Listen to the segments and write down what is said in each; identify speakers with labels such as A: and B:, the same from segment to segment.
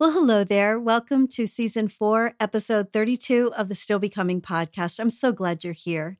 A: Well, hello there. Welcome to season four, episode 32 of the Still Becoming podcast. I'm so glad you're here.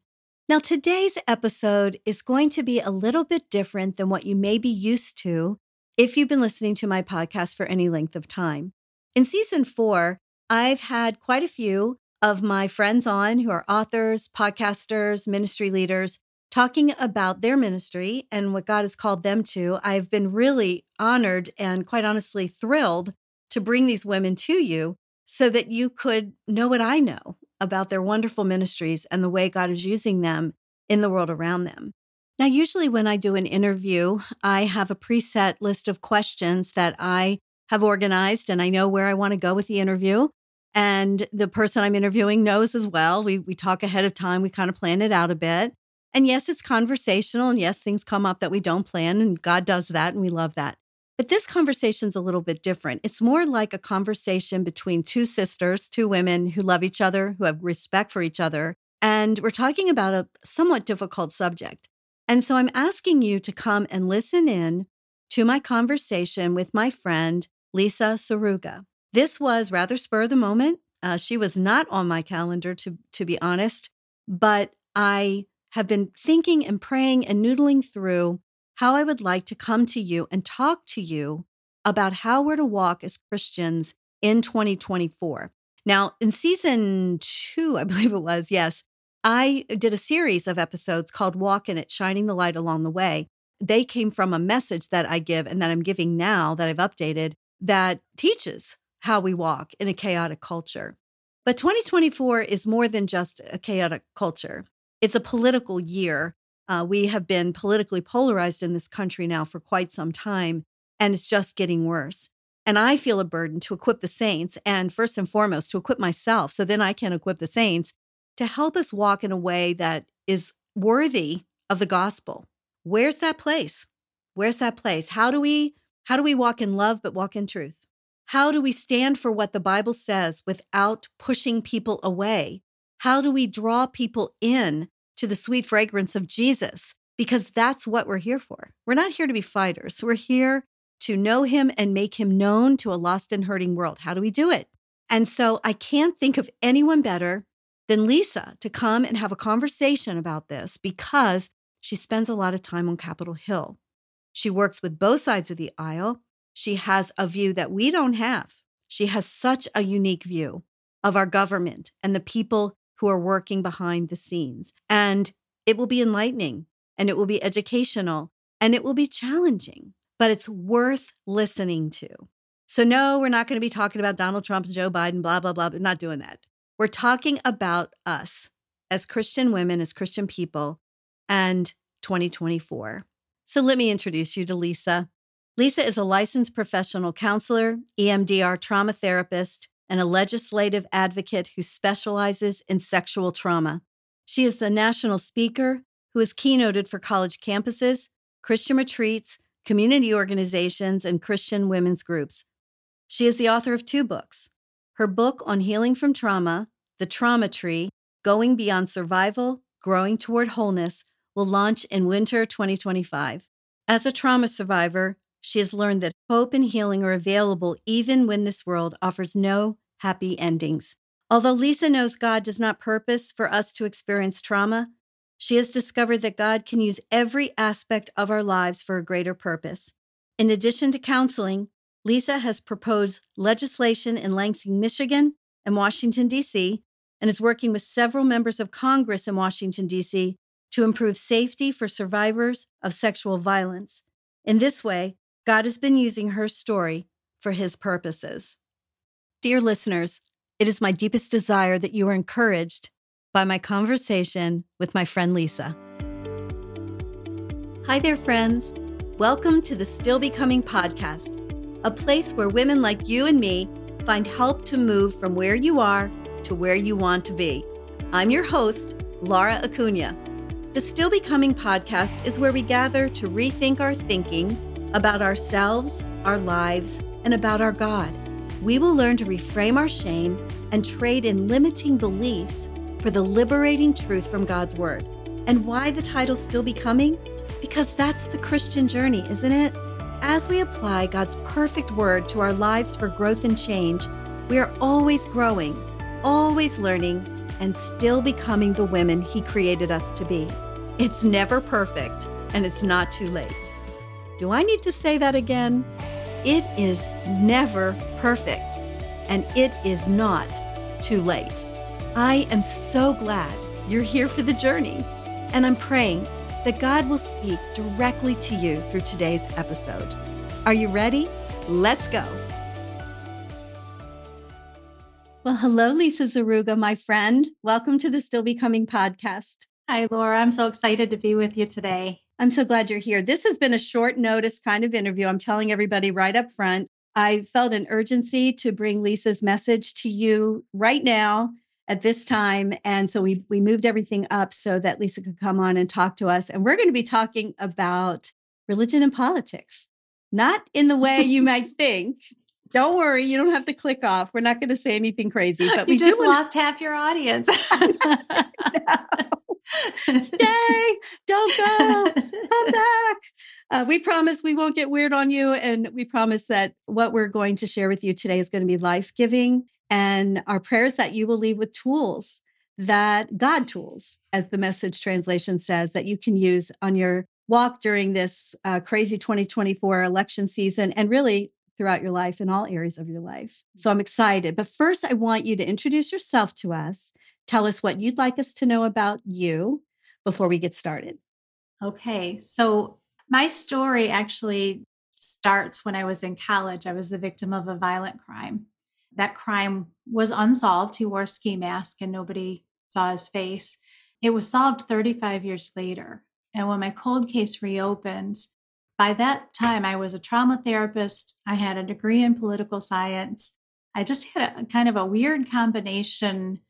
A: Now, today's episode is going to be a little bit different than what you may be used to if you've been listening to my podcast for any length of time. In season four, I've had quite a few of my friends on who are authors, podcasters, ministry leaders talking about their ministry and what God has called them to. I've been really honored and quite honestly thrilled to bring these women to you so that you could know what I know about their wonderful ministries and the way God is using them in the world around them. Now, usually when I do an interview, I have a preset list of questions that I have organized and I know where I want to go with the interview. And the person I'm interviewing knows as well. We, we talk ahead of time, we kind of plan it out a bit. And yes, it's conversational. And yes, things come up that we don't plan. And God does that. And we love that. But this conversation's a little bit different. It's more like a conversation between two sisters, two women who love each other, who have respect for each other. And we're talking about a somewhat difficult subject. And so I'm asking you to come and listen in to my conversation with my friend, Lisa Saruga. This was rather spur of the moment. Uh, she was not on my calendar, to, to be honest, but I have been thinking and praying and noodling through how I would like to come to you and talk to you about how we're to walk as Christians in 2024. Now, in season two, I believe it was, yes, I did a series of episodes called Walk in It, Shining the Light Along the Way. They came from a message that I give and that I'm giving now that I've updated that teaches how we walk in a chaotic culture. But 2024 is more than just a chaotic culture, it's a political year uh, we have been politically polarized in this country now for quite some time, and it's just getting worse. And I feel a burden to equip the saints, and first and foremost, to equip myself so then I can equip the saints to help us walk in a way that is worthy of the gospel. Where's that place? Where's that place? How do we how do we walk in love but walk in truth? How do we stand for what the Bible says without pushing people away? How do we draw people in to the sweet fragrance of Jesus because that's what we're here for. We're not here to be fighters. We're here to know him and make him known to a lost and hurting world. How do we do it? And so I can't think of anyone better than Lisa to come and have a conversation about this because she spends a lot of time on Capitol Hill. She works with both sides of the aisle. She has a view that we don't have. She has such a unique view of our government and the people who are working behind the scenes. And it will be enlightening and it will be educational and it will be challenging, but it's worth listening to. So, no, we're not going to be talking about Donald Trump and Joe Biden, blah, blah, blah. We're not doing that. We're talking about us as Christian women, as Christian people, and 2024. So, let me introduce you to Lisa. Lisa is a licensed professional counselor, EMDR trauma therapist, and a legislative advocate who specializes in sexual trauma. She is the national speaker who is keynoted for college campuses, Christian retreats, community organizations, and Christian women's groups. She is the author of two books. Her book on healing from trauma, The Trauma Tree Going Beyond Survival, Growing Toward Wholeness, will launch in winter 2025. As a trauma survivor, she has learned that hope and healing are available even when this world offers no happy endings. Although Lisa knows God does not purpose for us to experience trauma, she has discovered that God can use every aspect of our lives for a greater purpose. In addition to counseling, Lisa has proposed legislation in Lansing, Michigan and Washington, D.C., and is working with several members of Congress in Washington, D.C. to improve safety for survivors of sexual violence. In this way, God has been using her story for his purposes. Dear listeners, it is my deepest desire that you are encouraged by my conversation with my friend Lisa. Hi there, friends. Welcome to the Still Becoming podcast, a place where women like you and me find help to move from where you are to where you want to be. I'm your host, Laura Acuña. The Still Becoming podcast is where we gather to rethink our thinking about ourselves, our lives, and about our God. We will learn to reframe our shame and trade in limiting beliefs for the liberating truth from God's Word. And why the title Still Becoming? Because that's the Christian journey, isn't it? as we apply God's perfect word to our lives for growth and change, we are always growing, always learning, and still becoming the women He created us to be. It's never perfect, and it's not too late. Do I need to say that again? It is never perfect, and it is not too late. I am so glad you're here for the journey, and I'm praying that God will speak directly to you through today's episode. Are you ready? Let's go. Well, hello, Lisa Saruga, my friend. Welcome to the Still Becoming podcast.
B: Hi, Laura. I'm so excited to be with you today.
A: I'm so glad you're here. This has been a short notice kind of interview. I'm telling everybody right up front. I felt an urgency to bring Lisa's message to you right now at this time. And so we we moved everything up so that Lisa could come on and talk to us. And we're going to be talking about religion and politics, not in the way you might think. Don't worry, you don't have to click off. We're not going to say anything crazy.
B: But we just lost half your audience.
A: Stay, don't go, come back. Uh, we promise we won't get weird on you. And we promise that what we're going to share with you today is going to be life giving and our prayers that you will leave with tools that God tools, as the message translation says, that you can use on your walk during this uh, crazy 2024 election season and really throughout your life in all areas of your life. So I'm mm-hmm. excited. But first, I want you to introduce yourself to us. Tell us what you'd like us to know about you before we get started.
B: Okay. So my story actually starts when I was in college. I was the victim of a violent crime that crime was unsolved. He wore a ski mask and nobody saw his face. It was solved 35 years later. And when my cold case reopened, by that time I was a trauma therapist. I had a degree in political science. I just had a kind of a weird combination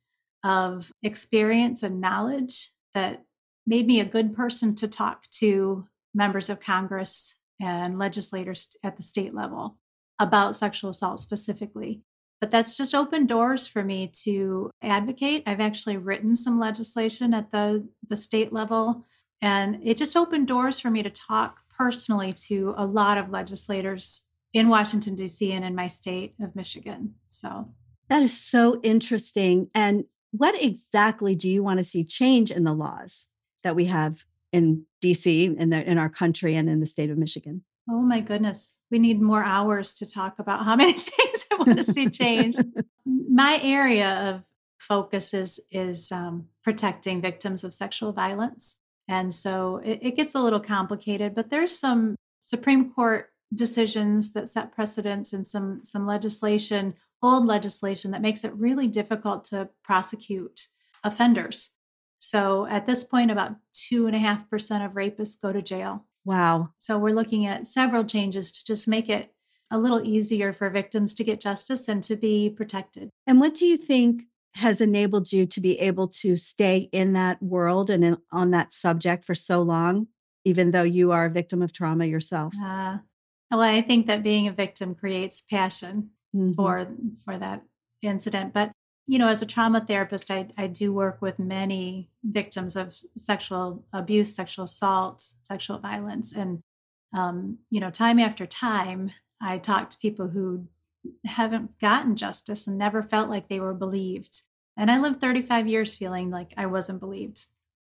B: of experience and knowledge that made me a good person to talk to members of Congress and legislators at the state level about sexual assault specifically but that's just opened doors for me to advocate. I've actually written some legislation at the, the state level, and it just opened doors for me to talk personally to a lot of legislators in Washington, D.C., and in my state of Michigan. So
A: that is so interesting. And what exactly do you want to see change in the laws that we have in DC, in, the, in our country, and in the state of Michigan?
B: Oh my goodness. We need more hours to talk about how many things I want to see change. my area of focus is, is um, protecting victims of sexual violence. And so it, it gets a little complicated, but there's some Supreme Court decisions that set precedents and some, some legislation, old legislation, that makes it really difficult to prosecute offenders. So at this point, about two and a half percent of rapists go to jail.
A: Wow.
B: So we're looking at several changes to just make it a little easier for victims to get justice and to be protected.
A: And what do you think has enabled you to be able to stay in that world and in, on that subject for so long, even though you are a victim of trauma yourself? Uh,
B: well, I think that being a victim creates passion mm-hmm. for for that incident. But you know, as a trauma therapist, I, I do work with many victims of sexual abuse, sexual assault, sexual violence. And, um, you know, time after time, I talk to people who haven't gotten justice and never felt like they were believed. And I lived 35 years feeling like I wasn't believed.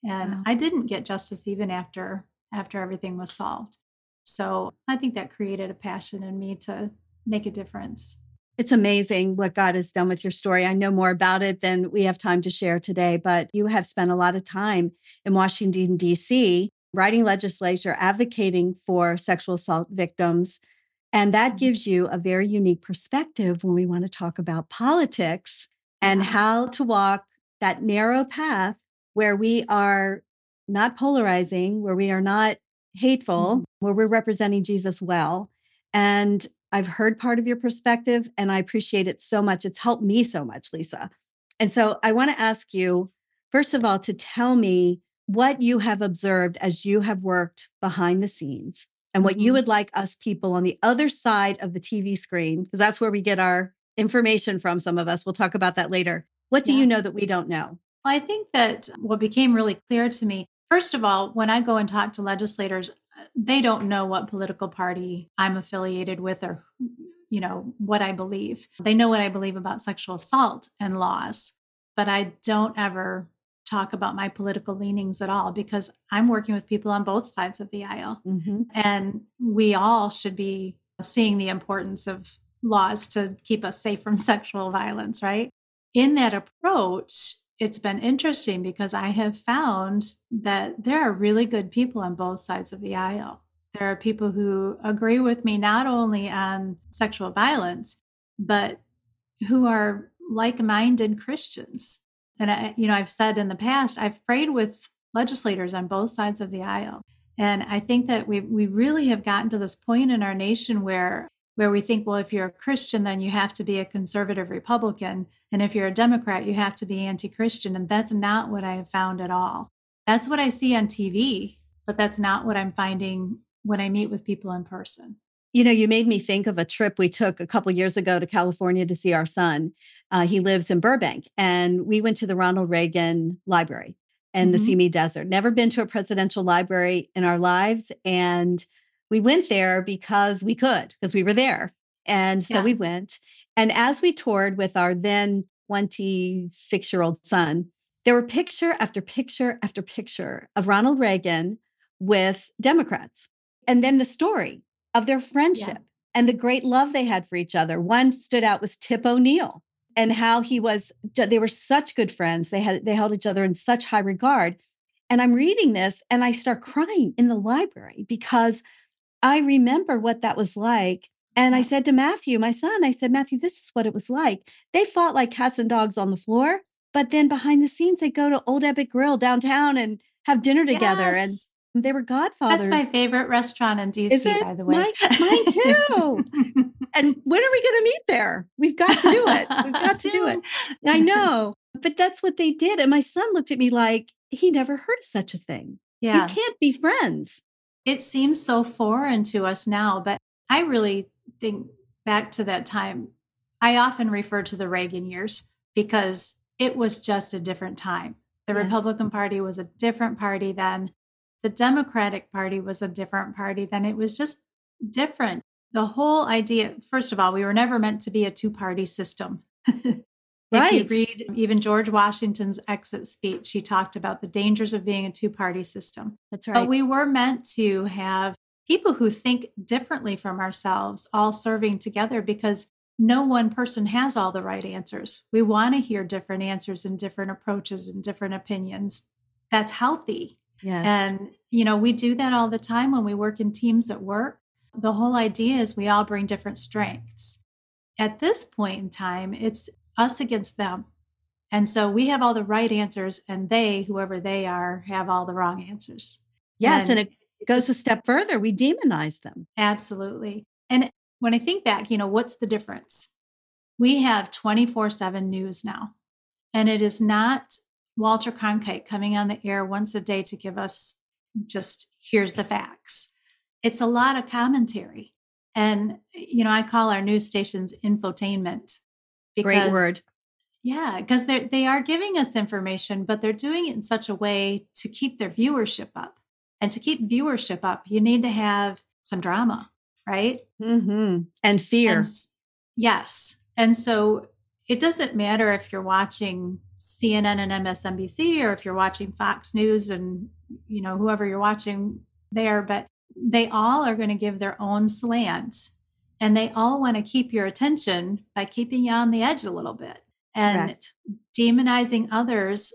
B: And wow. I didn't get justice even after after everything was solved. So I think that created a passion in me to make a difference.
A: It's amazing what God has done with your story. I know more about it than we have time to share today, but you have spent a lot of time in Washington, D.C., writing legislature, advocating for sexual assault victims. And that mm-hmm. gives you a very unique perspective when we want to talk about politics and how to walk that narrow path where we are not polarizing, where we are not hateful, mm-hmm. where we're representing Jesus well. And I've heard part of your perspective and I appreciate it so much. It's helped me so much, Lisa. And so I want to ask you, first of all, to tell me what you have observed as you have worked behind the scenes and what you mm-hmm. would like us people on the other side of the TV screen, because that's where we get our information from, some of us. We'll talk about that later. What do yeah. you know that we don't know?
B: Well, I think that what became really clear to me, first of all, when I go and talk to legislators, they don't know what political party I'm affiliated with or you know what I believe. They know what I believe about sexual assault and laws, but I don't ever talk about my political leanings at all because I'm working with people on both sides of the aisle. Mm-hmm. And we all should be seeing the importance of laws to keep us safe from sexual violence, right? In that approach, it's been interesting because I have found that there are really good people on both sides of the aisle. There are people who agree with me not only on sexual violence, but who are like minded Christians. And, I, you know, I've said in the past, I've prayed with legislators on both sides of the aisle. And I think that we, we really have gotten to this point in our nation where where we think, well, if you're a Christian, then you have to be a conservative Republican. And if you're a Democrat, you have to be anti Christian. And that's not what I have found at all. That's what I see on TV, but that's not what I'm finding when I meet with people in person.
A: You know, you made me think of a trip we took a couple years ago to California to see our son. Uh, he lives in Burbank, and we went to the Ronald Reagan Library in mm-hmm. the Simi Desert. Never been to a presidential library in our lives. And we went there because we could, because we were there. And so yeah. we went. And as we toured with our then 26 year old son, there were picture after picture after picture of Ronald Reagan with Democrats. And then the story of their friendship yeah. and the great love they had for each other. One stood out was Tip O'Neill and how he was, they were such good friends. They had, they held each other in such high regard. And I'm reading this and I start crying in the library because I remember what that was like. And I said to Matthew, my son, I said, Matthew, this is what it was like. They fought like cats and dogs on the floor, but then behind the scenes, they go to Old Ebbitt Grill downtown and have dinner together. Yes. They were godfathers.
B: That's my favorite restaurant in DC, by the way.
A: My, mine too. and when are we going to meet there? We've got to do it. We've got to do it. I know. But that's what they did. And my son looked at me like he never heard of such a thing. Yeah. You can't be friends.
B: It seems so foreign to us now, but I really think back to that time. I often refer to the Reagan years because it was just a different time. The yes. Republican Party was a different party then. The Democratic Party was a different party then. It was just different. The whole idea, first of all, we were never meant to be a two party system. Right. If you read even George Washington's exit speech, he talked about the dangers of being a two party system.
A: That's right.
B: But we were meant to have people who think differently from ourselves all serving together because no one person has all the right answers. We want to hear different answers and different approaches and different opinions. That's healthy.
A: Yes.
B: And, you know, we do that all the time when we work in teams at work. The whole idea is we all bring different strengths. At this point in time, it's us against them. And so we have all the right answers, and they, whoever they are, have all the wrong answers.
A: Yes. And, and it goes a step further. We demonize them.
B: Absolutely. And when I think back, you know, what's the difference? We have 24 7 news now. And it is not Walter Cronkite coming on the air once a day to give us just here's the facts. It's a lot of commentary. And, you know, I call our news stations infotainment
A: because, Great word.
B: Yeah, because they they are giving us information, but they're doing it in such a way to keep their viewership up. And to keep viewership up, you need to have some drama, right?
A: Mm-hmm. And fear. And,
B: yes. And so it doesn't matter if you're watching CNN and MSNBC or if you're watching Fox News and you know whoever you're watching there, but they all are going to give their own slant and they all want to keep your attention by keeping you on the edge a little bit and Correct. demonizing others.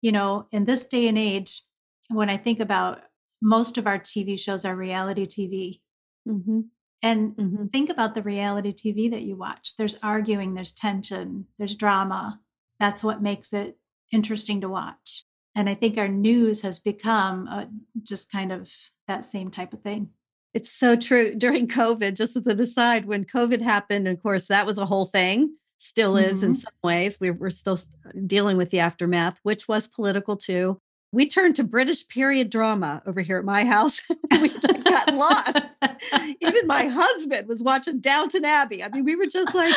B: You know, in this day and age, when I think about most of our TV shows are reality TV. Mm-hmm. And mm-hmm. think about the reality TV that you watch. There's arguing, there's tension, there's drama. That's what makes it interesting to watch. And I think our news has become a, just kind of that same type of thing.
A: It's so true. During COVID, just as an aside, when COVID happened, of course, that was a whole thing, still is mm-hmm. in some ways. We're, we're still dealing with the aftermath, which was political too. We turned to British period drama over here at my house. we got lost. Even my husband was watching Downton Abbey. I mean, we were just like,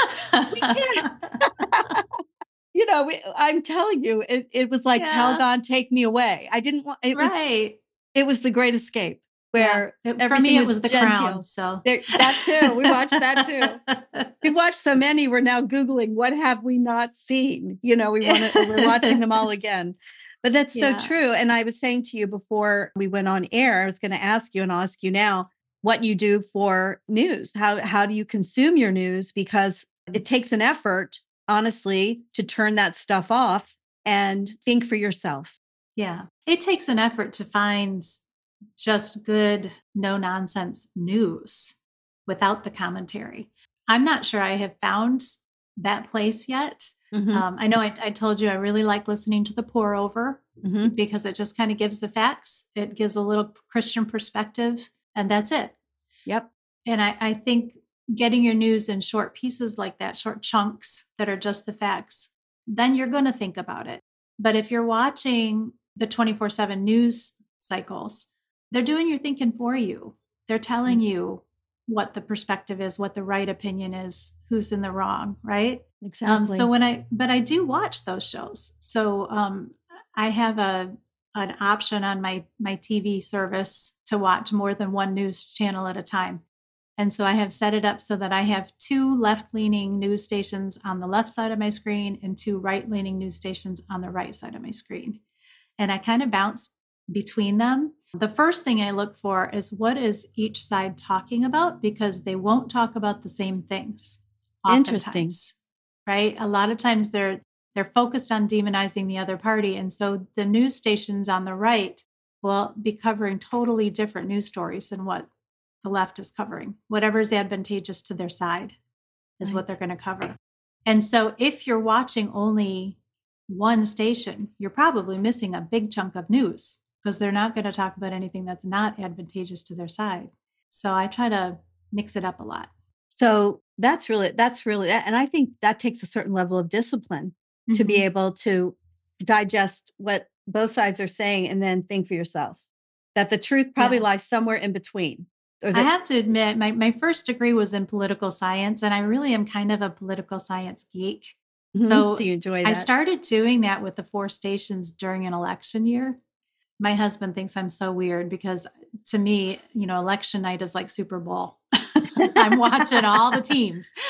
A: we can't. you know, I'm telling you, it, it was like, yeah. Calgon, take me away. I didn't want it. Was,
B: right.
A: It was the great escape where
B: yeah.
A: for
B: me it was the genteel. crown. So
A: there, that too. We watched that too. we watched so many. We're now googling what have we not seen. You know, we want to. we're watching them all again. But that's yeah. so true. And I was saying to you before we went on air, I was going to ask you, and I'll ask you now what you do for news. How how do you consume your news? Because it takes an effort, honestly, to turn that stuff off and think for yourself.
B: Yeah. It takes an effort to find just good, no nonsense news without the commentary. I'm not sure I have found that place yet. Mm-hmm. Um, I know I, I, told you I really like listening to the pour over mm-hmm. because it just kind of gives the facts. It gives a little Christian perspective, and that's it.
A: Yep.
B: And I, I think getting your news in short pieces like that, short chunks that are just the facts, then you're going to think about it. But if you're watching the 24 7 news cycles, they're doing your thinking for you. They're telling mm-hmm. you what the perspective is, what the right opinion is, who's in the wrong, right?
A: Exactly. Um,
B: so when I, but I do watch those shows. So um, I have a an option on my my TV service to watch more than one news channel at a time. And so I have set it up so that I have two left leaning news stations on the left side of my screen and two right leaning news stations on the right side of my screen. And I kind of bounce between them. The first thing I look for is what is each side talking about because they won't talk about the same things.
A: Interesting.
B: Right? A lot of times they're they're focused on demonizing the other party and so the news stations on the right will be covering totally different news stories than what the left is covering. Whatever is advantageous to their side is right. what they're going to cover. And so if you're watching only one station, you're probably missing a big chunk of news because they're not going to talk about anything that's not advantageous to their side. So I try to mix it up a lot.
A: So that's really that's really and I think that takes a certain level of discipline mm-hmm. to be mm-hmm. able to digest what both sides are saying and then think for yourself that the truth probably yeah. lies somewhere in between.
B: I have to admit, my, my first degree was in political science, and I really am kind of a political science geek.
A: Mm-hmm. So, so you enjoy that.
B: I started doing that with the four stations during an election year my husband thinks I'm so weird because to me, you know, election night is like Super Bowl. I'm watching all the teams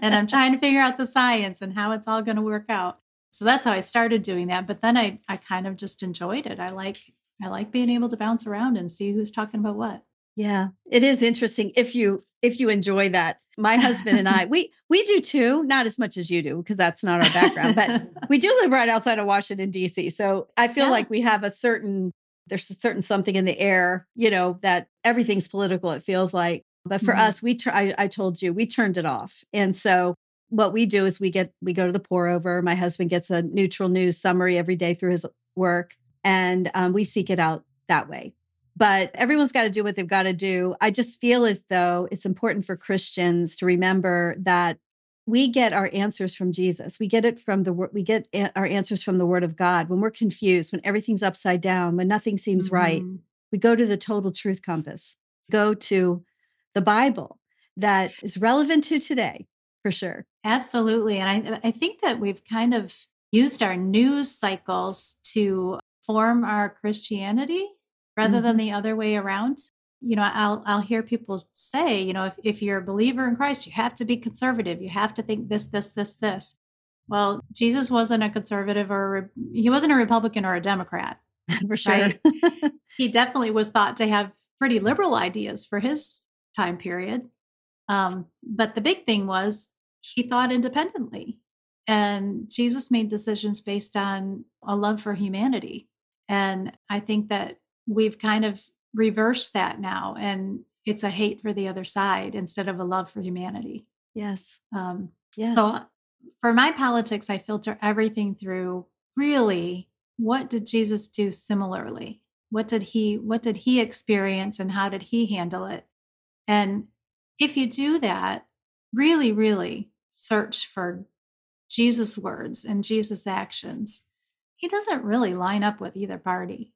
B: and I'm trying to figure out the science and how it's all going to work out. So that's how I started doing that. But then I, I kind of just enjoyed it. I like, I like being able to bounce around and see who's talking about what.
A: Yeah, it is interesting if you if you enjoy that. My husband and I, we we do too, not as much as you do because that's not our background, but we do live right outside of Washington D.C. So I feel yeah. like we have a certain there's a certain something in the air, you know, that everything's political. It feels like, but for mm-hmm. us, we try. I told you we turned it off, and so what we do is we get we go to the pour over. My husband gets a neutral news summary every day through his work, and um, we seek it out that way but everyone's got to do what they've got to do. I just feel as though it's important for Christians to remember that we get our answers from Jesus. We get it from the word, we get our answers from the word of God. When we're confused, when everything's upside down, when nothing seems mm-hmm. right, we go to the total truth compass, go to the Bible that is relevant to today for sure.
B: Absolutely. And I, I think that we've kind of used our news cycles to form our Christianity rather mm-hmm. than the other way around. You know, I'll I'll hear people say, you know, if, if you're a believer in Christ, you have to be conservative. You have to think this, this, this, this. Well, Jesus wasn't a conservative or a, he wasn't a Republican or a Democrat.
A: For sure. Right?
B: he definitely was thought to have pretty liberal ideas for his time period. Um, but the big thing was he thought independently. And Jesus made decisions based on a love for humanity. And I think that we've kind of reversed that now and it's a hate for the other side instead of a love for humanity.
A: Yes.
B: Um, yes. So for my politics, I filter everything through really what did Jesus do similarly? What did he what did he experience and how did he handle it? And if you do that, really, really search for Jesus' words and Jesus' actions, he doesn't really line up with either party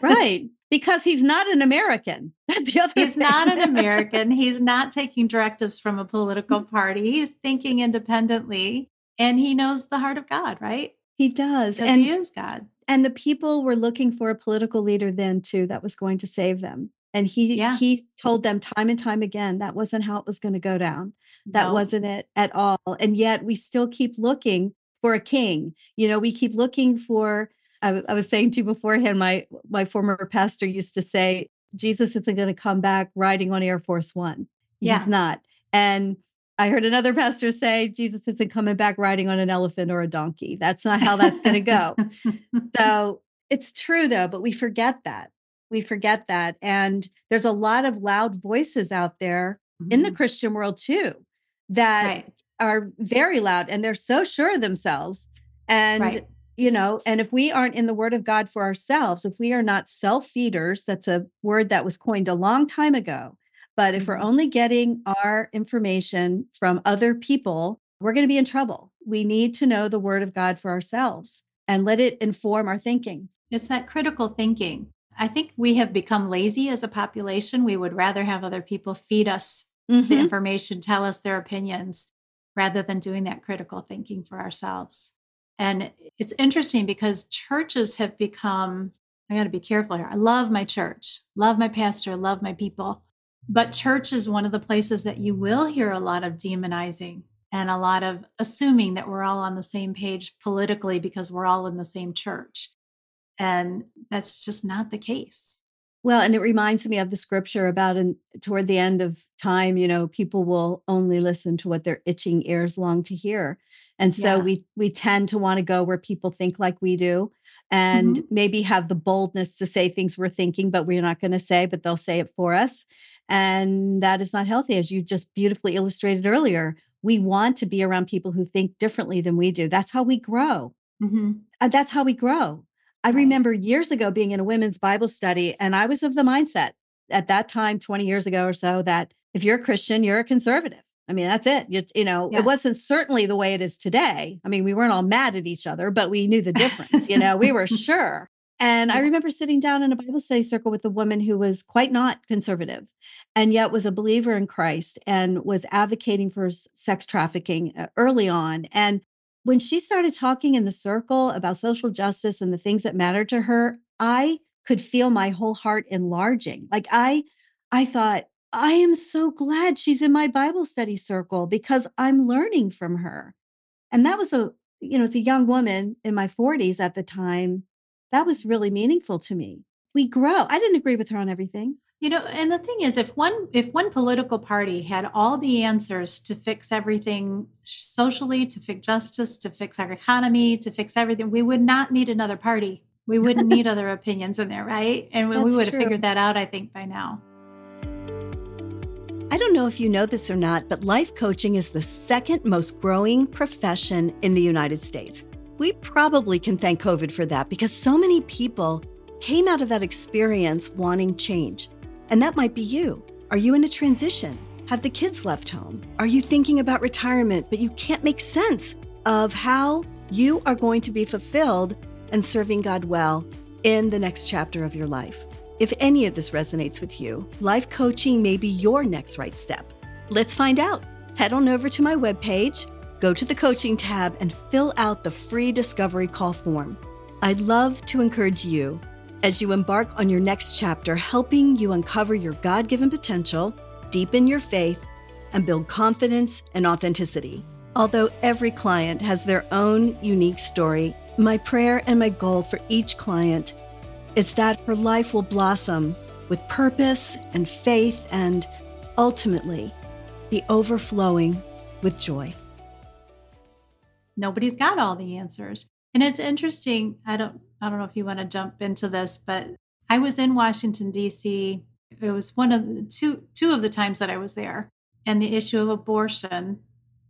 A: right. Because he's not an American. That's the other
B: He's
A: thing.
B: not an American. He's not taking directives from a political party. He's thinking independently and he knows the heart of God, right?
A: He does.
B: And he is God.
A: And the people were looking for a political leader then too that was going to save them. And he
B: Yeah.
A: he told them time and time again that wasn't how it was going to go down. That
B: No.
A: wasn't it at all. And yet we still keep looking for a king. You know, we keep looking for I was saying to you beforehand, my my former pastor used to say, Jesus isn't going to come back riding on Air Force One. He's
B: Yeah.
A: not. And I heard another pastor say, Jesus isn't coming back riding on an elephant or a donkey. That's not how that's going to go. So it's true though, but we forget that. We forget that. And there's a lot of loud voices out there in the
B: Mhm.
A: Christian world too that
B: right.
A: Are very loud and they're so sure of themselves. And,
B: Right.
A: you know, and if we aren't in the word of God for ourselves, if we are not self feeders, that's a word that was coined a long time ago. But if we're
B: Mhm.
A: only getting our information from other people, we're going to be in trouble. We need to know the word of God for ourselves and let it inform our thinking.
B: It's that critical thinking. I think we have become lazy as a population. We would rather have other people feed us the
A: Mhm.
B: information, tell us their opinions, rather than doing that critical thinking for ourselves. And it's interesting because churches have become, I got to be careful here. I love my church, love my pastor, love my people. But church is one of the places that you will hear a lot of demonizing and a lot of assuming that we're all on the same page politically because we're all in the same church. And that's just not the case.
A: Well, and it reminds me of the scripture about in toward the end of time, you know, people will only listen to what their itching ears long to hear. And so
B: Yeah.
A: we we tend to want to go where people think like we do and maybe have the boldness to say things we're thinking, but we're not going to say, but they'll say it for us. And that is not healthy, as you just beautifully illustrated earlier. We want to be around people who think differently than we do. That's how we grow.
B: Mhm.
A: And that's how we grow. I remember years ago being in a women's Bible study, and I was of the mindset at that time, 20 years ago or so, that if you're a Christian, you're a conservative. I mean, that's it. You, you know,
B: Yeah.
A: it wasn't certainly the way it is today. I mean, we weren't all mad at each other, but we knew the difference. you know, we were sure. And I remember sitting down in a Bible study circle with a woman who was quite not conservative and yet was a believer in Christ and was advocating for sex trafficking uh, early on. And when she started talking in the circle about social justice and the things that mattered to her, I could feel my whole heart enlarging. Like I I thought, I am so glad she's in my Bible study circle because I'm learning from her. And that was a, you know, it's a young woman in my 40s at the time, that was really meaningful to me. We grow. I didn't agree with her on everything.
B: You know, and the thing is, if one if one political party had all the answers to fix everything socially, to fix justice, to fix our economy, to fix everything, we would not need another party. We wouldn't need other opinions in there, right? And we, we
A: That's
B: would have figured that out, I think, by now.
A: I don't know if you know this or not, but life coaching is the second most growing profession in the United States. We probably can thank COVID for that because so many people came out of that experience wanting change. And that might be you. Are you in a transition? Have the kids left home? Are you thinking about retirement, but you can't make sense of how you are going to be fulfilled and serving God well in the next chapter of your life? If any of this resonates with you, life coaching may be your next right step. Let's find out. Head on over to my webpage, go to the coaching tab, and fill out the free discovery call form. I'd love to encourage you as you embark on your next chapter, helping you uncover your God given potential, deepen your faith, and build confidence and authenticity. Although every client has their own unique story, my prayer and my goal for each client is that her life will blossom with purpose and faith and ultimately be overflowing with joy.
B: Nobody's got all the answers. And it's interesting. I don't I don't know if you want to jump into this, but I was in Washington D.C. It was one of the two two of the times that I was there, and the issue of abortion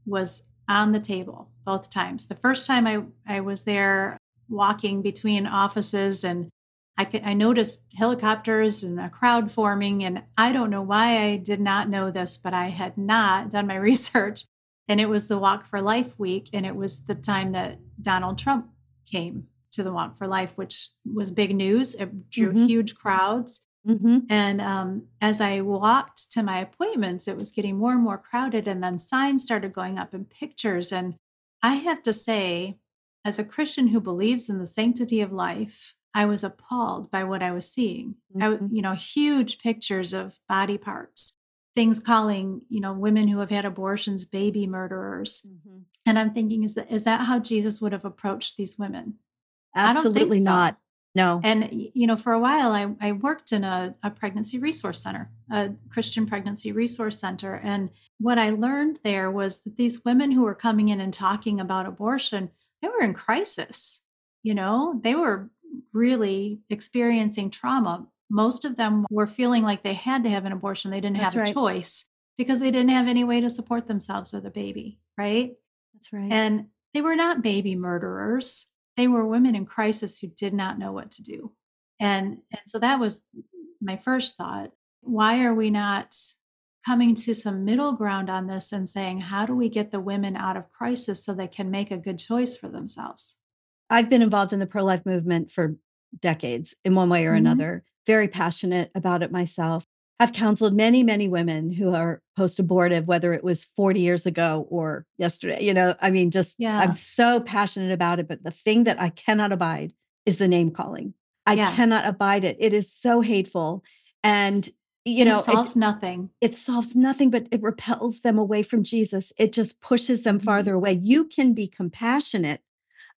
B: was on the table both times. The first time I I was there walking between offices and I could I noticed helicopters and a crowd forming and I don't know why I did not know this but I had not done my research and it was the Walk for Life week and it was the time that Donald Trump came to the Walk for Life which was big news it drew
A: Mhm.
B: huge crowds
A: Mm-hmm.
B: and um, as I walked to my appointments, it was getting more and more crowded. And then signs started going up and pictures. And I have to say, as a Christian who believes in the sanctity of life, I was appalled by what I was seeing. Mm-hmm. I, you know, huge pictures of body parts, things calling, you know, women who have had abortions baby murderers. Mm-hmm. And I'm thinking, is that is that how Jesus would have approached these women?
A: Absolutely so. not. No.
B: And, you know, for a while, I, I worked in a, a pregnancy resource center, a Christian pregnancy resource center. And what I learned there was that these women who were coming in and talking about abortion, they were in crisis. You know, they were really experiencing trauma. Most of them were feeling like they had to have an abortion. They didn't That's have a right. choice because they didn't have any way to support themselves or the baby. Right.
A: That's right.
B: And they were not baby murderers they were women in crisis who did not know what to do. And, and so that was my first thought. Why are we not coming to some middle ground on this and saying, how do we get the women out of crisis so they can make a good choice for themselves?
A: I've been involved in the pro life movement for decades in one way or mm-hmm. another, very passionate about it myself. I've counseled many, many women who are post abortive, whether it was 40 years ago or yesterday. You know, I mean, just yeah. I'm so passionate about it. But the thing that I cannot abide is the name calling. I yeah. cannot abide it. It is so hateful. And, you and know,
B: it solves it, nothing.
A: It solves nothing, but it repels them away from Jesus. It just pushes them mm-hmm. farther away. You can be compassionate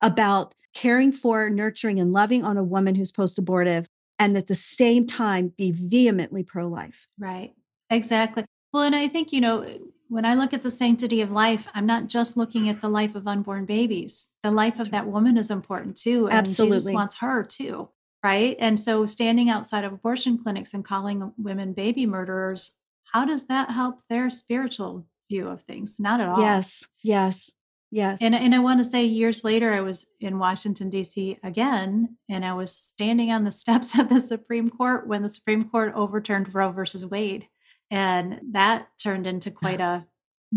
A: about caring for, nurturing, and loving on a woman who's post abortive and at the same time be vehemently pro life.
B: Right. Exactly. Well, and I think, you know, eh, when I look at the sanctity of life, I'm not just looking at the life of unborn babies. The life of that woman is important too. And Absolutely. Jesus wants her too. Right. And so standing outside of abortion clinics and calling women baby murderers, how does that help their spiritual view of things? Not at all.
A: Yes. Yes. Yes.
B: And and I want to say years later I was in Washington D.C. again and I was standing on the steps of the Supreme Court when the Supreme Court overturned Roe versus Wade. And that turned into quite a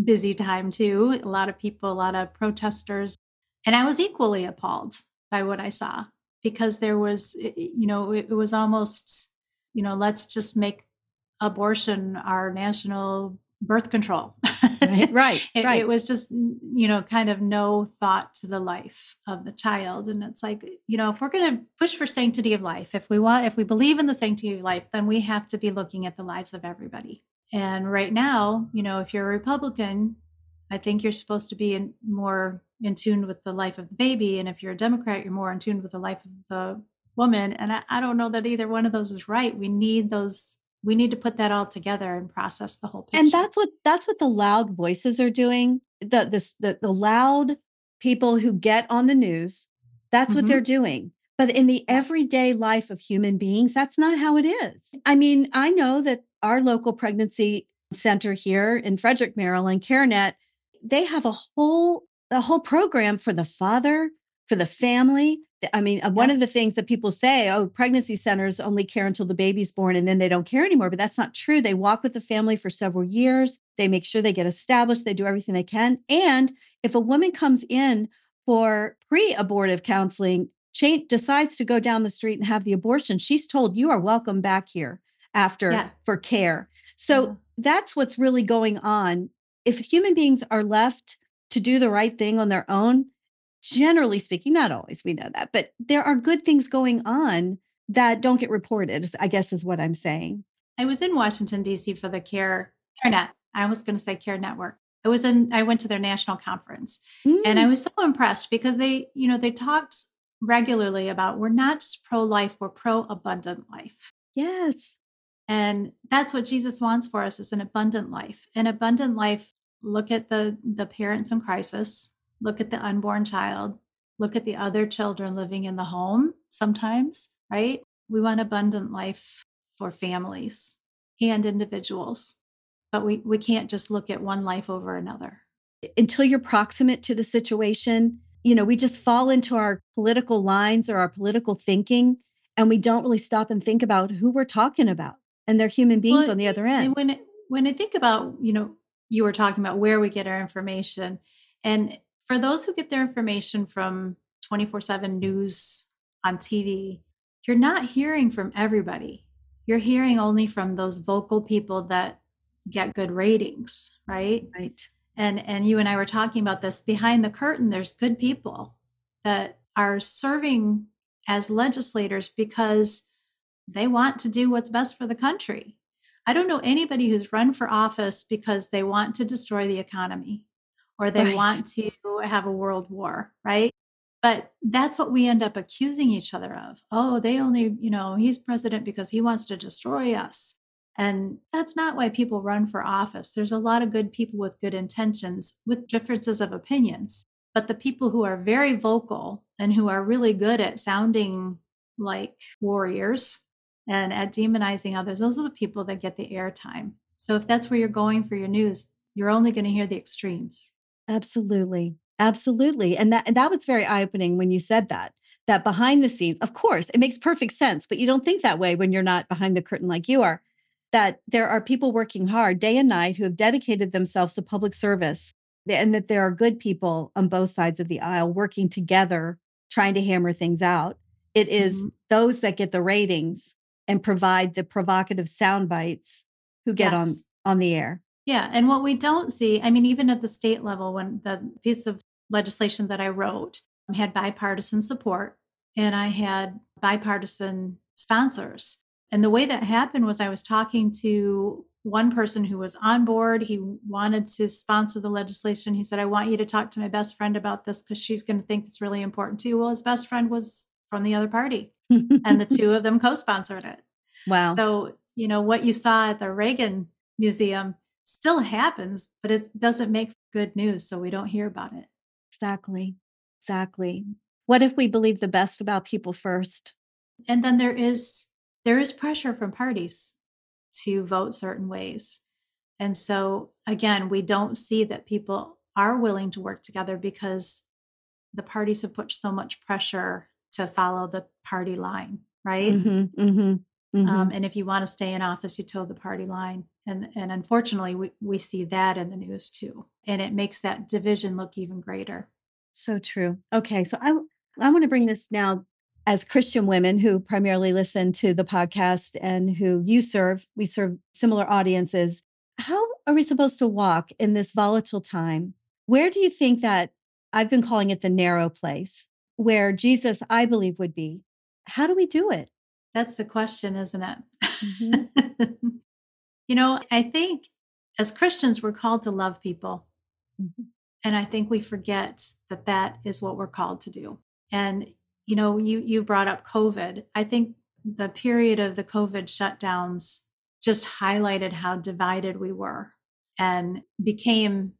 B: busy time too. A lot of people, a lot of protesters. And I was equally appalled by what I saw because there was you know it, was almost you know let's just make abortion our national birth control.
A: right, right,
B: it,
A: right.
B: It was just, you know, kind of no thought to the life of the child. And it's like, you know, if we're going to push for sanctity of life, if we want, if we believe in the sanctity of life, then we have to be looking at the lives of everybody. And right now, you know, if you're a Republican, I think you're supposed to be in, more in tune with the life of the baby. And if you're a Democrat, you're more in tune with the life of the woman. And I, I don't know that either one of those is right. We need those we need to put that all together and process the whole picture.
A: And that's what that's what the loud voices are doing. The this the, the loud people who get on the news, that's mm-hmm. what they're doing. But in the everyday life of human beings, that's not how it is. I mean, I know that our local pregnancy center here in Frederick, Maryland, CareNet, they have a whole a whole program for the father, for the family, I mean, uh, one of the things that people say, oh, pregnancy centers only care until the baby's born and then they don't care anymore. But that's not true. They walk with the family for several years. They make sure they get established. They do everything they can. And if a woman comes in for pre abortive counseling, change, decides to go down the street and have the abortion, she's told, you are welcome back here after yeah. for care. So yeah. that's what's really going on. If human beings are left to do the right thing on their own, generally speaking, not always, we know that, but there are good things going on that don't get reported, I guess is what I'm saying.
B: I was in Washington, D.C. for the CARE CareNet. I was going to say CARE Network. I was in, I went to their national conference mm. and I mm. was so impressed because they, you know, they talked regularly about we're not just pro life, we're pro abundant life.
A: Yes.
B: And that's what Jesus wants for us is an abundant life. An abundant life, look at the the parents in crisis, look at the unborn child, look at the other children living in the home sometimes, right? We want abundant life for families and individuals, but we, we can't just look at one life over another.
A: Until you're proximate to the situation, you know, we just fall into our political lines or our political thinking, and we don't really stop and think about who we're talking about. And they're human beings well, on the other end.
B: when when I think about, you know, you were talking about where we get our information, and for those who get their information from 24 7 news on TV, you're not hearing from everybody. You're hearing only from those vocal people that get good ratings, right?
A: Right.
B: And and you and I were talking about this behind the curtain there's good people. that are serving as legislators because they want to do what's best for the country. I don't know anybody who's run for office because they want to destroy the economy or they right. want to have a world war, right? But that's what we end up accusing each other of. Oh, they only, you know, he's president because he wants to destroy us. And that's not why people run for office. There's a lot of good people with good intentions, with differences of opinions. But the people who are very vocal and who are really good at sounding like warriors and at demonizing others, those are the people that get the airtime. So if that's where you're going for your news, you're only going to hear the extremes.
A: Absolutely. Absolutely. And that and that was very eye-opening when you said that. That behind the scenes, of course, it makes perfect sense, but you don't think that way when you're not behind the curtain like you are. That there are people working hard day and night who have dedicated themselves to public service and that there are good people on both sides of the aisle working together trying to hammer things out. It is mm-hmm. those that get the ratings and provide the provocative sound bites who get yes. on on the air.
B: Yeah, and what we don't see, I mean even at the state level when the piece of legislation that I wrote had bipartisan support and I had bipartisan sponsors. And the way that happened was I was talking to one person who was on board. He wanted to sponsor the legislation. He said, I want you to talk to my best friend about this because she's going to think it's really important too. Well, his best friend was from the other party, and the two of them co sponsored it.
A: Wow.
B: So, you know, what you saw at the Reagan Museum still happens, but it doesn't make good news. So we don't hear about it.
A: Exactly. Exactly. What if we believe the best about people first?
B: And then there is there is pressure from parties to vote certain ways. And so, again, we don't see that people are willing to work together because the parties have put so much pressure to follow the party line, right? Mm-hmm, mm-hmm, mm-hmm. Um, and if you want to stay in office, you toe the party line. And, and unfortunately, we, we see that in the news too. And it makes that division look even greater.
A: So true. Okay. So I, I want to bring this now as Christian women who primarily listen to the podcast and who you serve, we serve similar audiences. How are we supposed to walk in this volatile time? Where do you think that I've been calling it the narrow place where Jesus, I believe, would be? How do we do it?
B: That's the question, isn't it? Mm-hmm. you know, I think as Christians, we're called to love people. Mm-hmm. And I think we forget that that is what we're called to do. And you know, you you brought up COVID. I think the period of the COVID shutdowns just highlighted how divided we were and became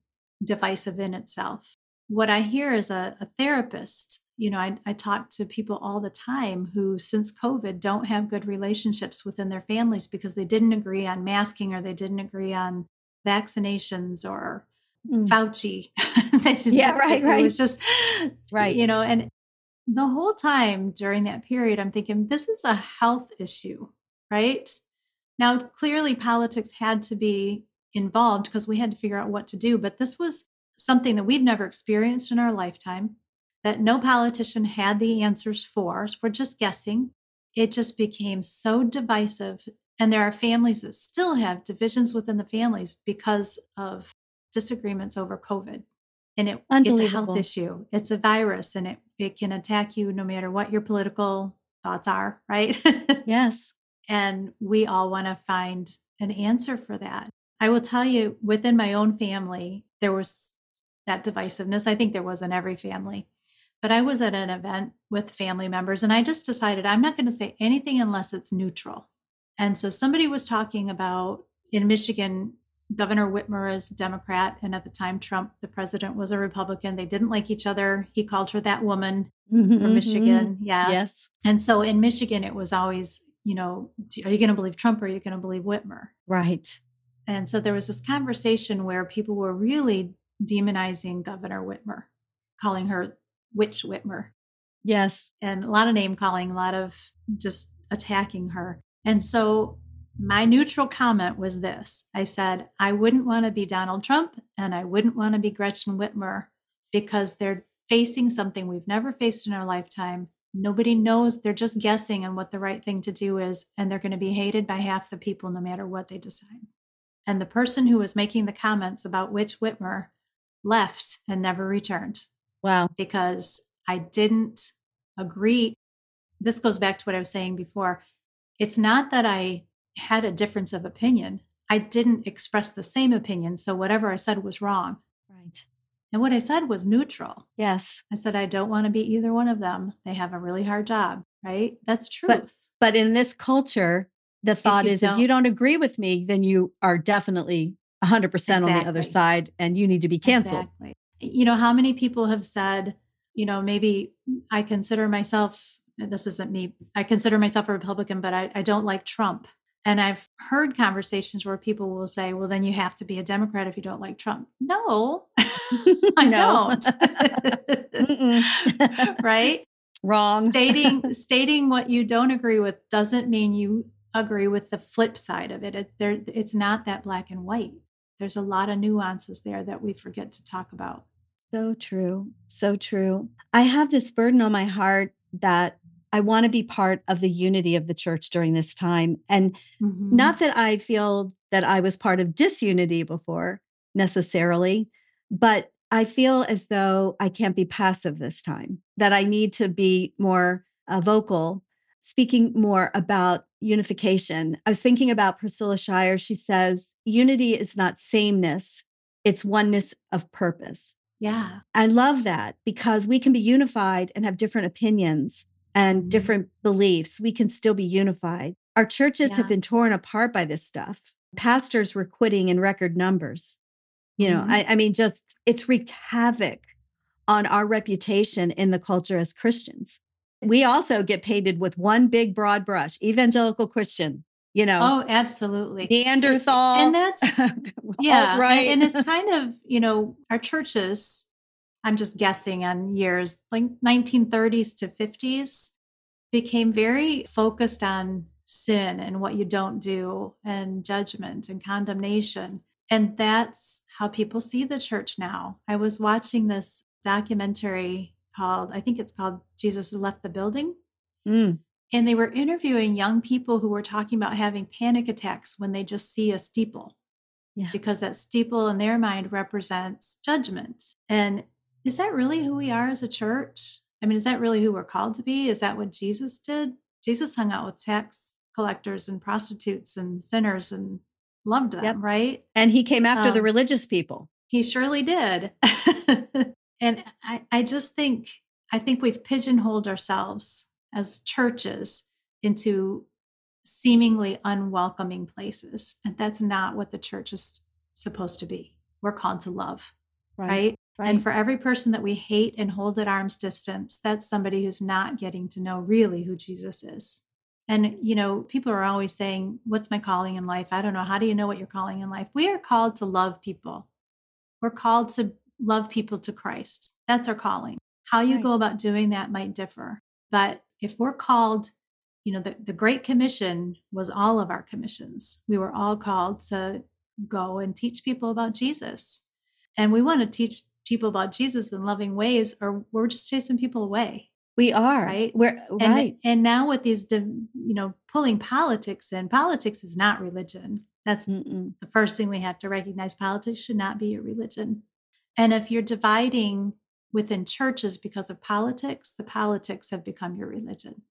B: divisive in itself. What I hear as a, a therapist, you know, I, I talk to people all the time who, since COVID, don't have good relationships within their families because they didn't agree on masking or they didn't agree on vaccinations or mm. Fauci.
A: yeah, right, right. It
B: was just right, you know, and the whole time during that period, I'm thinking, this is a health issue, right? Now, clearly, politics had to be involved because we had to figure out what to do, but this was something that we'd never experienced in our lifetime, that no politician had the answers for. So we're just guessing. It just became so divisive. And there are families that still have divisions within the families because of disagreements over COVID and it, it's a health issue. It's a virus and it, it can attack you no matter what your political thoughts are, right?
A: yes.
B: And we all want to find an answer for that. I will tell you, within my own family, there was that divisiveness. I think there was in every family. But I was at an event with family members and I just decided I'm not going to say anything unless it's neutral. And so somebody was talking about in Michigan, Governor Whitmer is a Democrat, and at the time, Trump, the president, was a Republican. They didn't like each other. He called her that woman mm-hmm, from Michigan. Mm-hmm. Yeah.
A: Yes.
B: And so in Michigan, it was always, you know, are you going to believe Trump or are you going to believe Whitmer?
A: Right.
B: And so there was this conversation where people were really demonizing Governor Whitmer, calling her Witch Whitmer.
A: Yes.
B: And a lot of name calling, a lot of just attacking her. And so my neutral comment was this I said, I wouldn't want to be Donald Trump and I wouldn't want to be Gretchen Whitmer because they're facing something we've never faced in our lifetime. Nobody knows. They're just guessing on what the right thing to do is, and they're going to be hated by half the people no matter what they decide. And the person who was making the comments about Witch Whitmer left and never returned.
A: Wow.
B: Because I didn't agree. This goes back to what I was saying before. It's not that I had a difference of opinion. I didn't express the same opinion. So whatever I said was wrong.
A: Right.
B: And what I said was neutral.
A: Yes.
B: I said, I don't want to be either one of them. They have a really hard job, right? That's truth.
A: But, but in this culture, the thought is if you don't agree with me, then you are definitely 100% exactly. on the other side and you need to be canceled.
B: Exactly. You know, how many people have said, you know, maybe I consider myself, this isn't me, I consider myself a Republican, but I, I don't like Trump. And I've heard conversations where people will say, well, then you have to be a Democrat if you don't like Trump. No, I don't. right?
A: Wrong.
B: stating stating what you don't agree with doesn't mean you agree with the flip side of it. it there, it's not that black and white. There's a lot of nuances there that we forget to talk about.
A: So true. So true. I have this burden on my heart that I want to be part of the unity of the church during this time. And mm-hmm. not that I feel that I was part of disunity before necessarily, but I feel as though I can't be passive this time, that I need to be more uh, vocal, speaking more about unification. I was thinking about Priscilla Shirer. She says, unity is not sameness, it's oneness of purpose.
B: Yeah.
A: I love that because we can be unified and have different opinions and mm-hmm. different beliefs. We can still be unified. Our churches yeah. have been torn apart by this stuff. Pastors were quitting in record numbers. You know, mm-hmm. I, I mean, just it's wreaked havoc on our reputation in the culture as Christians. We also get painted with one big broad brush, evangelical Christian, you know.
B: Oh, absolutely.
A: Neanderthal.
B: And that's, yeah. right. And it's kind of, you know, our churches, I'm just guessing on years, like 1930s to 50s, became very focused on sin and what you don't do and judgment and condemnation. And that's how people see the church now. I was watching this documentary called, I think it's called Jesus Left the Building. Mm. And they were interviewing young people who were talking about having panic attacks when they just see a steeple. Yeah. Because that steeple in their mind represents judgment. And is that really who we are as a church? I mean, is that really who we're called to be? Is that what Jesus did? Jesus hung out with tax collectors and prostitutes and sinners and loved them, yep. right?
A: And he came after um, the religious people.
B: He surely did. and I, I just think I think we've pigeonholed ourselves as churches into seemingly unwelcoming places. And that's not what the church is supposed to be. We're called to love, right? right? right. And for every person that we hate and hold at arm's distance, that's somebody who's not getting to know really who Jesus is. And, you know, people are always saying, What's my calling in life? I don't know. How do you know what you're calling in life? We are called to love people. We're called to love people to Christ. That's our calling. How you right. go about doing that might differ. But if we're called, you know, the, the Great Commission was all of our commissions. We were all called to go and teach people about Jesus. And we want to teach people about Jesus in loving ways, or we're just chasing people away.
A: We are
B: right.
A: We're
B: and,
A: right.
B: And now with these, you know, pulling politics in, politics is not religion. That's Mm-mm. the first thing we have to recognize. Politics should not be a religion. And if you're dividing within churches because of politics, the politics have become your religion.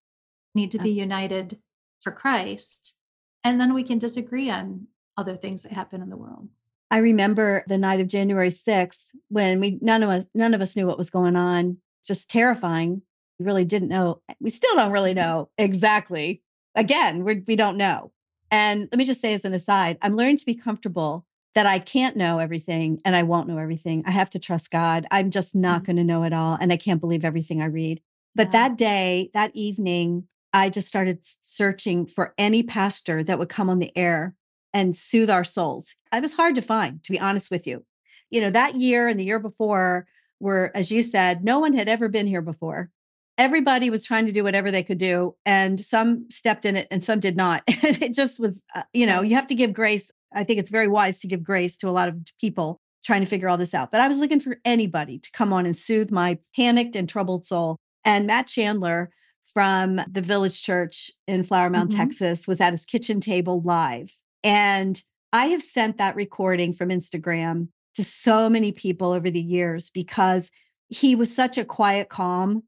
B: You need to be united for Christ. And then we can disagree on other things that happen in the world.
A: I remember the night of January 6th when we none of us none of us knew what was going on. Just terrifying. We really didn't know. We still don't really mm-hmm. know exactly. Again, we're, we don't know. And let me just say as an aside, I'm learning to be comfortable that I can't know everything and I won't know everything. I have to trust God. I'm just not mm-hmm. going to know it all. And I can't believe everything I read. But yeah. that day, that evening, I just started searching for any pastor that would come on the air and soothe our souls. It was hard to find, to be honest with you. You know, that year and the year before were, as you said, no one had ever been here before. Everybody was trying to do whatever they could do, and some stepped in it and some did not. it just was, uh, you know, you have to give grace I think it's very wise to give grace to a lot of people trying to figure all this out. But I was looking for anybody to come on and soothe my panicked and troubled soul. And Matt Chandler from the Village Church in Flower Mound, mm-hmm. Texas, was at his kitchen table live. And I have sent that recording from Instagram to so many people over the years because he was such a quiet calm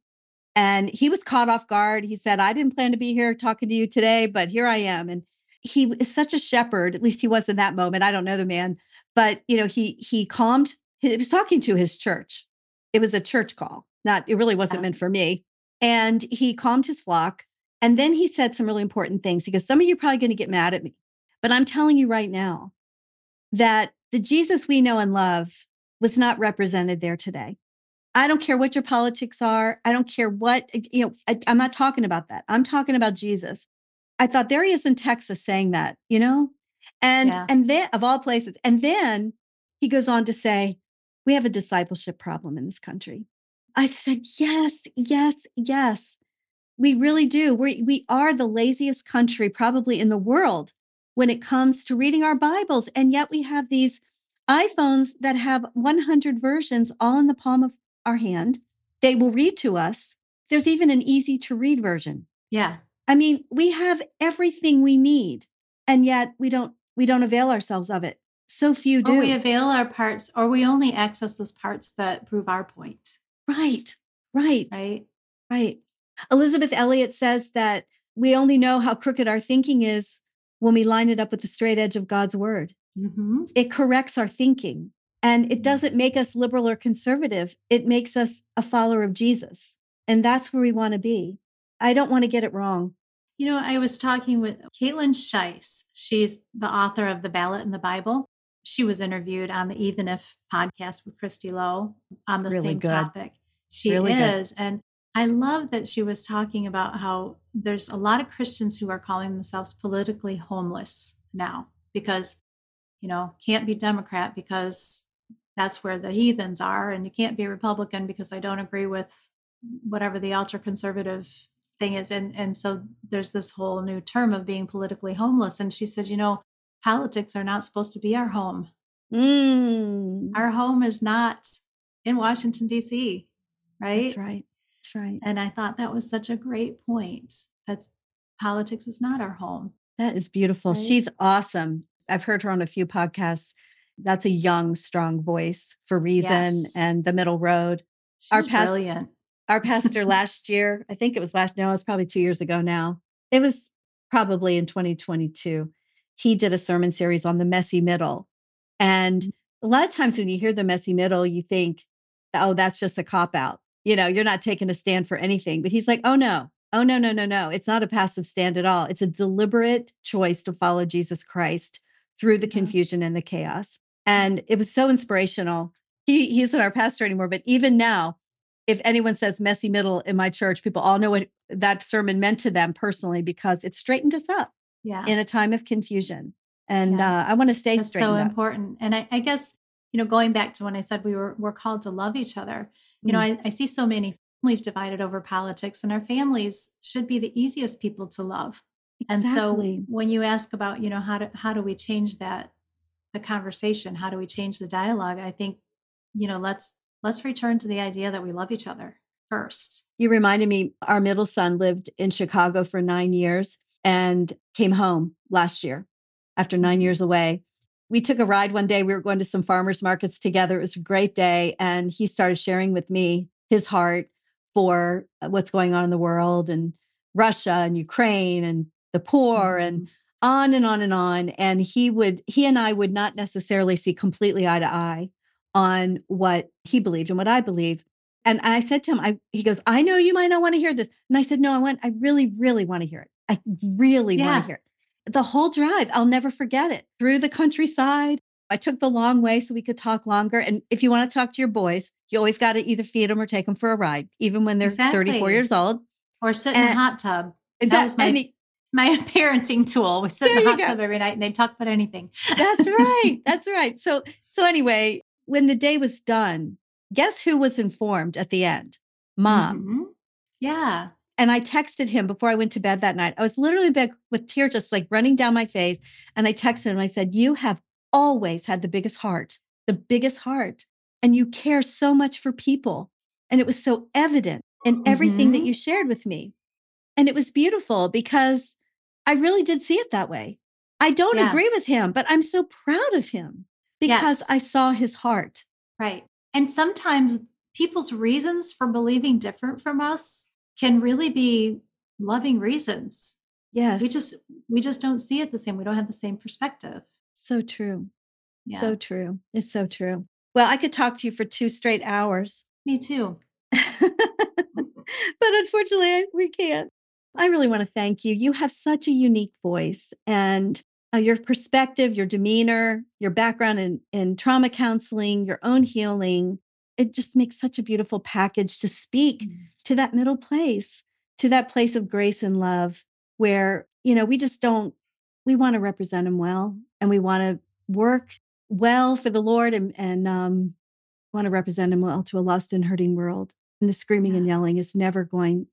A: and he was caught off guard. He said, I didn't plan to be here talking to you today, but here I am. And he is such a shepherd. At least he was in that moment. I don't know the man, but you know, he he calmed. He was talking to his church. It was a church call. Not it really wasn't uh-huh. meant for me. And he calmed his flock. And then he said some really important things. He goes, Some of you are probably going to get mad at me, but I'm telling you right now that the Jesus we know and love was not represented there today. I don't care what your politics are. I don't care what, you know, I, I'm not talking about that. I'm talking about Jesus. I thought there he is in Texas saying that, you know? And yeah. and then of all places, and then he goes on to say, we have a discipleship problem in this country. I said, yes, yes, yes. We really do. We we are the laziest country probably in the world when it comes to reading our Bibles. And yet we have these iPhones that have 100 versions all in the palm of our hand. They will read to us. There's even an easy to read version.
B: Yeah.
A: I mean, we have everything we need, and yet we don't we don't avail ourselves of it. So few do.
B: Or we avail our parts, or we only access those parts that prove our point.
A: Right. Right.
B: Right.
A: Right. Elisabeth Elliot says that we only know how crooked our thinking is when we line it up with the straight edge of God's word. Mm-hmm. It corrects our thinking. And it mm. doesn't make us liberal or conservative. It makes us a follower of Jesus. And that's where we want to be. I don't want to get it wrong.
B: You know, I was talking with Kaitlyn Schiess. She's the author of The Ballot in the Bible. She was interviewed on the Even If podcast with Christy Lowe on the really same good. topic. She really is. Good. And I love that she was talking about how there's a lot of Christians who are calling themselves politically homeless now because, you know, can't be Democrat because that's where the heathens are and you can't be republican because i don't agree with whatever the ultra conservative thing is and and so there's this whole new term of being politically homeless and she said you know politics are not supposed to be our home mm. our home is not in washington d.c right
A: that's right that's right
B: and i thought that was such a great point that's politics is not our home
A: that is beautiful right? she's awesome i've heard her on a few podcasts that's a young, strong voice for reason yes. and the middle road.
B: She's our past, brilliant.
A: Our pastor last year, I think it was last, no, it was probably two years ago now. It was probably in 2022. He did a sermon series on the messy middle. And mm. a lot of times when you hear the messy middle, you think, oh, that's just a cop out. You know, you're not taking a stand for anything. But he's like, oh, no, oh, no, no, no, no. It's not a passive stand at all. It's a deliberate choice to follow Jesus Christ through the mm-hmm. confusion and the chaos. Mm. And it was so inspirational. He he's not our pastor anymore, but even now, if anyone says messy middle in my church, people all know what that sermon meant to them personally because it straightened us up
B: yeah.
A: in a time of confusion. And yeah. uh, I want to stay
B: That's so important. And I, I, guess, you know, going back to when I said we were we're called to love each other, you mm. know, I, I see so many families divided over politics, and our families should be the easiest people to love. Exactly. And so when you ask about, you know, how do how do we change that? the conversation how do we change the dialogue i think you know let's let's return to the idea that we love each other first
A: you reminded me our middle son lived in chicago for nine years and came home last year after nine mm-hmm. years away we took a ride one day we were going to some farmers markets together it was a great day and he started sharing with me his heart for uh, what's going on in the world and russia and ukraine and the poor mm-hmm. and on and on and on. And he would, he and I would not necessarily see completely eye to eye on what he believed and what I believe. And I said to him, I he goes, I know you might not want to hear this. And I said, No, I want, I really, really want to hear it. I really yeah. want to hear it. The whole drive, I'll never forget it. Through the countryside. I took the long way so we could talk longer. And if you want to talk to your boys, you always got to either feed them or take them for a ride, even when they're exactly. 34 years old.
B: Or sit in a hot tub. That, that was my he, my parenting tool. We sit in the hot go. tub every night and they talk about anything.
A: That's right. That's right. So so anyway, when the day was done, guess who was informed at the end? Mom. Mm-hmm.
B: Yeah.
A: And I texted him before I went to bed that night. I was literally bed with tears just like running down my face. And I texted him. I said, You have always had the biggest heart, the biggest heart. And you care so much for people. And it was so evident in everything mm-hmm. that you shared with me. And it was beautiful because I really did see it that way. I don't yeah. agree with him, but I'm so proud of him because yes. I saw his heart.
B: Right. And sometimes people's reasons for believing different from us can really be loving reasons.
A: Yes.
B: We just we just don't see it the same. We don't have the same perspective.
A: so true.
B: Yeah.
A: So true. It's so true. Well, I could talk to you for two straight hours.
B: me too.
A: but unfortunately, I- we can't. I really want to thank you. You have such a unique voice and uh, your perspective, your demeanor, your background in, in trauma counseling, your own healing. It just makes such a beautiful package to speak to that middle place, to that place of grace and love where, you know, we just don't, we want to represent him well and we want to work well for the Lord and, and um, want to represent him well to a lost and hurting world. And the screaming and yelling is never going to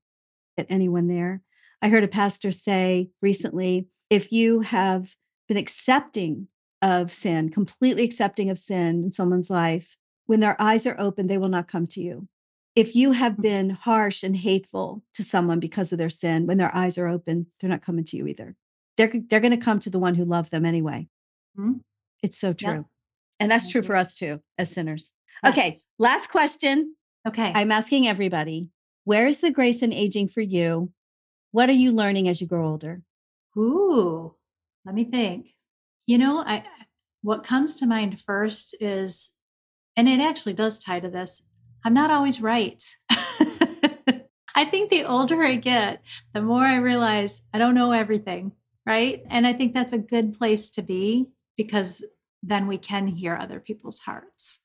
A: get anyone there. I heard a pastor say recently if you have been accepting of sin, completely accepting of sin in someone's life, when their eyes are open, they will not come to you. If you have been harsh and hateful to someone because of their sin, when their eyes are open, they're not coming to you either. They're, they're going to come to the one who loved them anyway.
B: Mhm.
A: It's so true. And that's true for us too, as sinners. Okay, last question.
B: Okay.
A: I'm asking everybody where is the grace in aging for you? What are you learning as you grow older?
B: Ooh, let me think. You know, I what comes to mind first is, and it actually does tie to this. I'm not always right. I think the older I get, the more I realize I don't know everything, right? And I think that's a good place to be because then we can hear other people's hearts.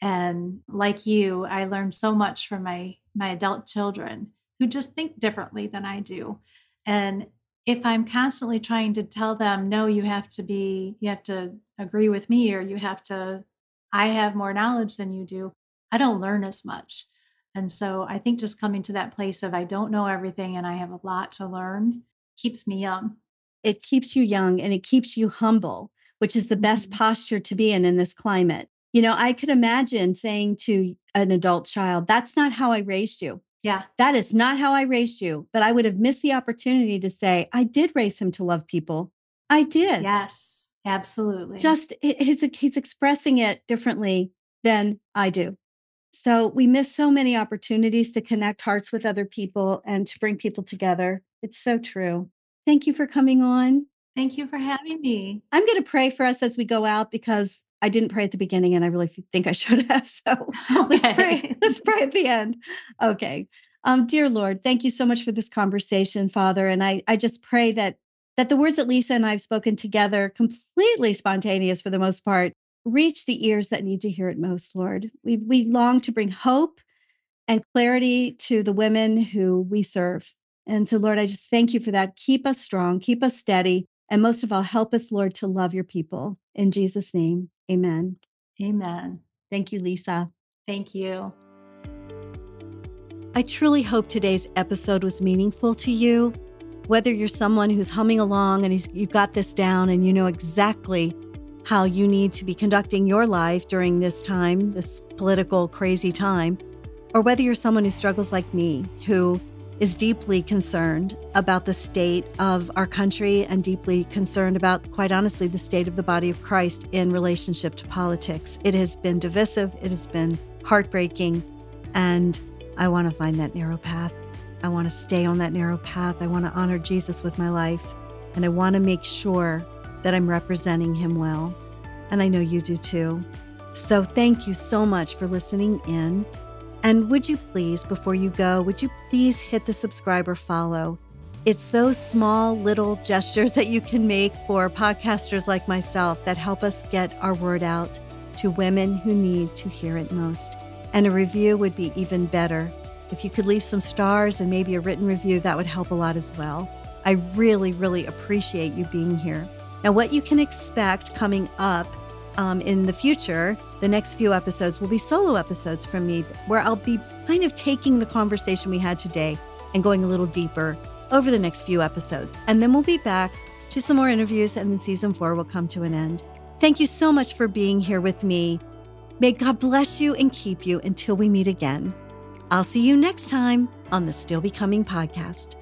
B: And like you, I learned so much from my my adult children who just think differently than I do. And if I'm constantly trying to tell them, no, you have to be, you have to agree with me, or you have to, I have more knowledge than you do, I don't learn as much. And so I think just coming to that place of I don't know everything and I have a lot to learn keeps me young.
A: It keeps you young and it keeps you humble, which is the best
B: Mhm.
A: posture to be in in this climate. You know, I could imagine saying to an adult child, That's not how I raised you.
B: Yeah.
A: That is not how I raised you. But I would have missed the opportunity to say, I did raise him to love people. I did.
B: Yes, absolutely.
A: just it, he's, he's expressing it differently than I do. So we miss so many opportunities to connect hearts with other people and to bring people together. It's so true. Thank you for coming on.
B: thank you for having me.
A: I'm going to pray for us as we go out because I didn't pray at the beginning and I really think I should have. So let's pray. Let's pray at the end. Okay. Um, dear Lord, thank you so much for this conversation, Father. And I, I just pray that that the words that Lisa and I have spoken together, completely spontaneous for the most part, reach the ears that need to hear it most, Lord. We we long to bring hope and clarity to the women who we serve. And so, Lord, I just thank you for that. Keep us strong, keep us steady, and most of all, help us, Lord, to love your people. In Jesus' name, amen.
B: Amen.
A: Thank you, Lisa.
B: Thank you.
A: I truly hope today's episode was meaningful to you. Whether you're someone who's humming along and you've got this down and you know exactly how you need to be conducting your life during this time, this political crazy time, or whether you're someone who struggles like me, who is deeply concerned about the state of our country and deeply concerned about, quite honestly, the state of the body of Christ in relationship to politics. It has been divisive, it has been heartbreaking, and I want to find that narrow path. I want to stay on that narrow path. I want to honor Jesus with my life. And I want to make sure that I'm representing him well. And I know you do too. So thank you so much for listening in. And would you please, before you go, would you please hit the subscribe or follow? It's those small little gestures that you can make for podcasters like myself that help us get our word out to women who need to hear it most. And a review would be even better. If you could leave some stars and maybe a written review, that would help a lot as well. I really, really appreciate you being here. Now, what you can expect coming up um, in the future, the next few episodes will be solo episodes from me where I'll be kind of taking the conversation we had today and going a little deeper over the next few episodes. And then we'll be back to some more interviews, and then season four will come to an end. Thank you so much for being here with me. May God bless you and keep you until we meet again. I'll see you next time on the Still Becoming podcast.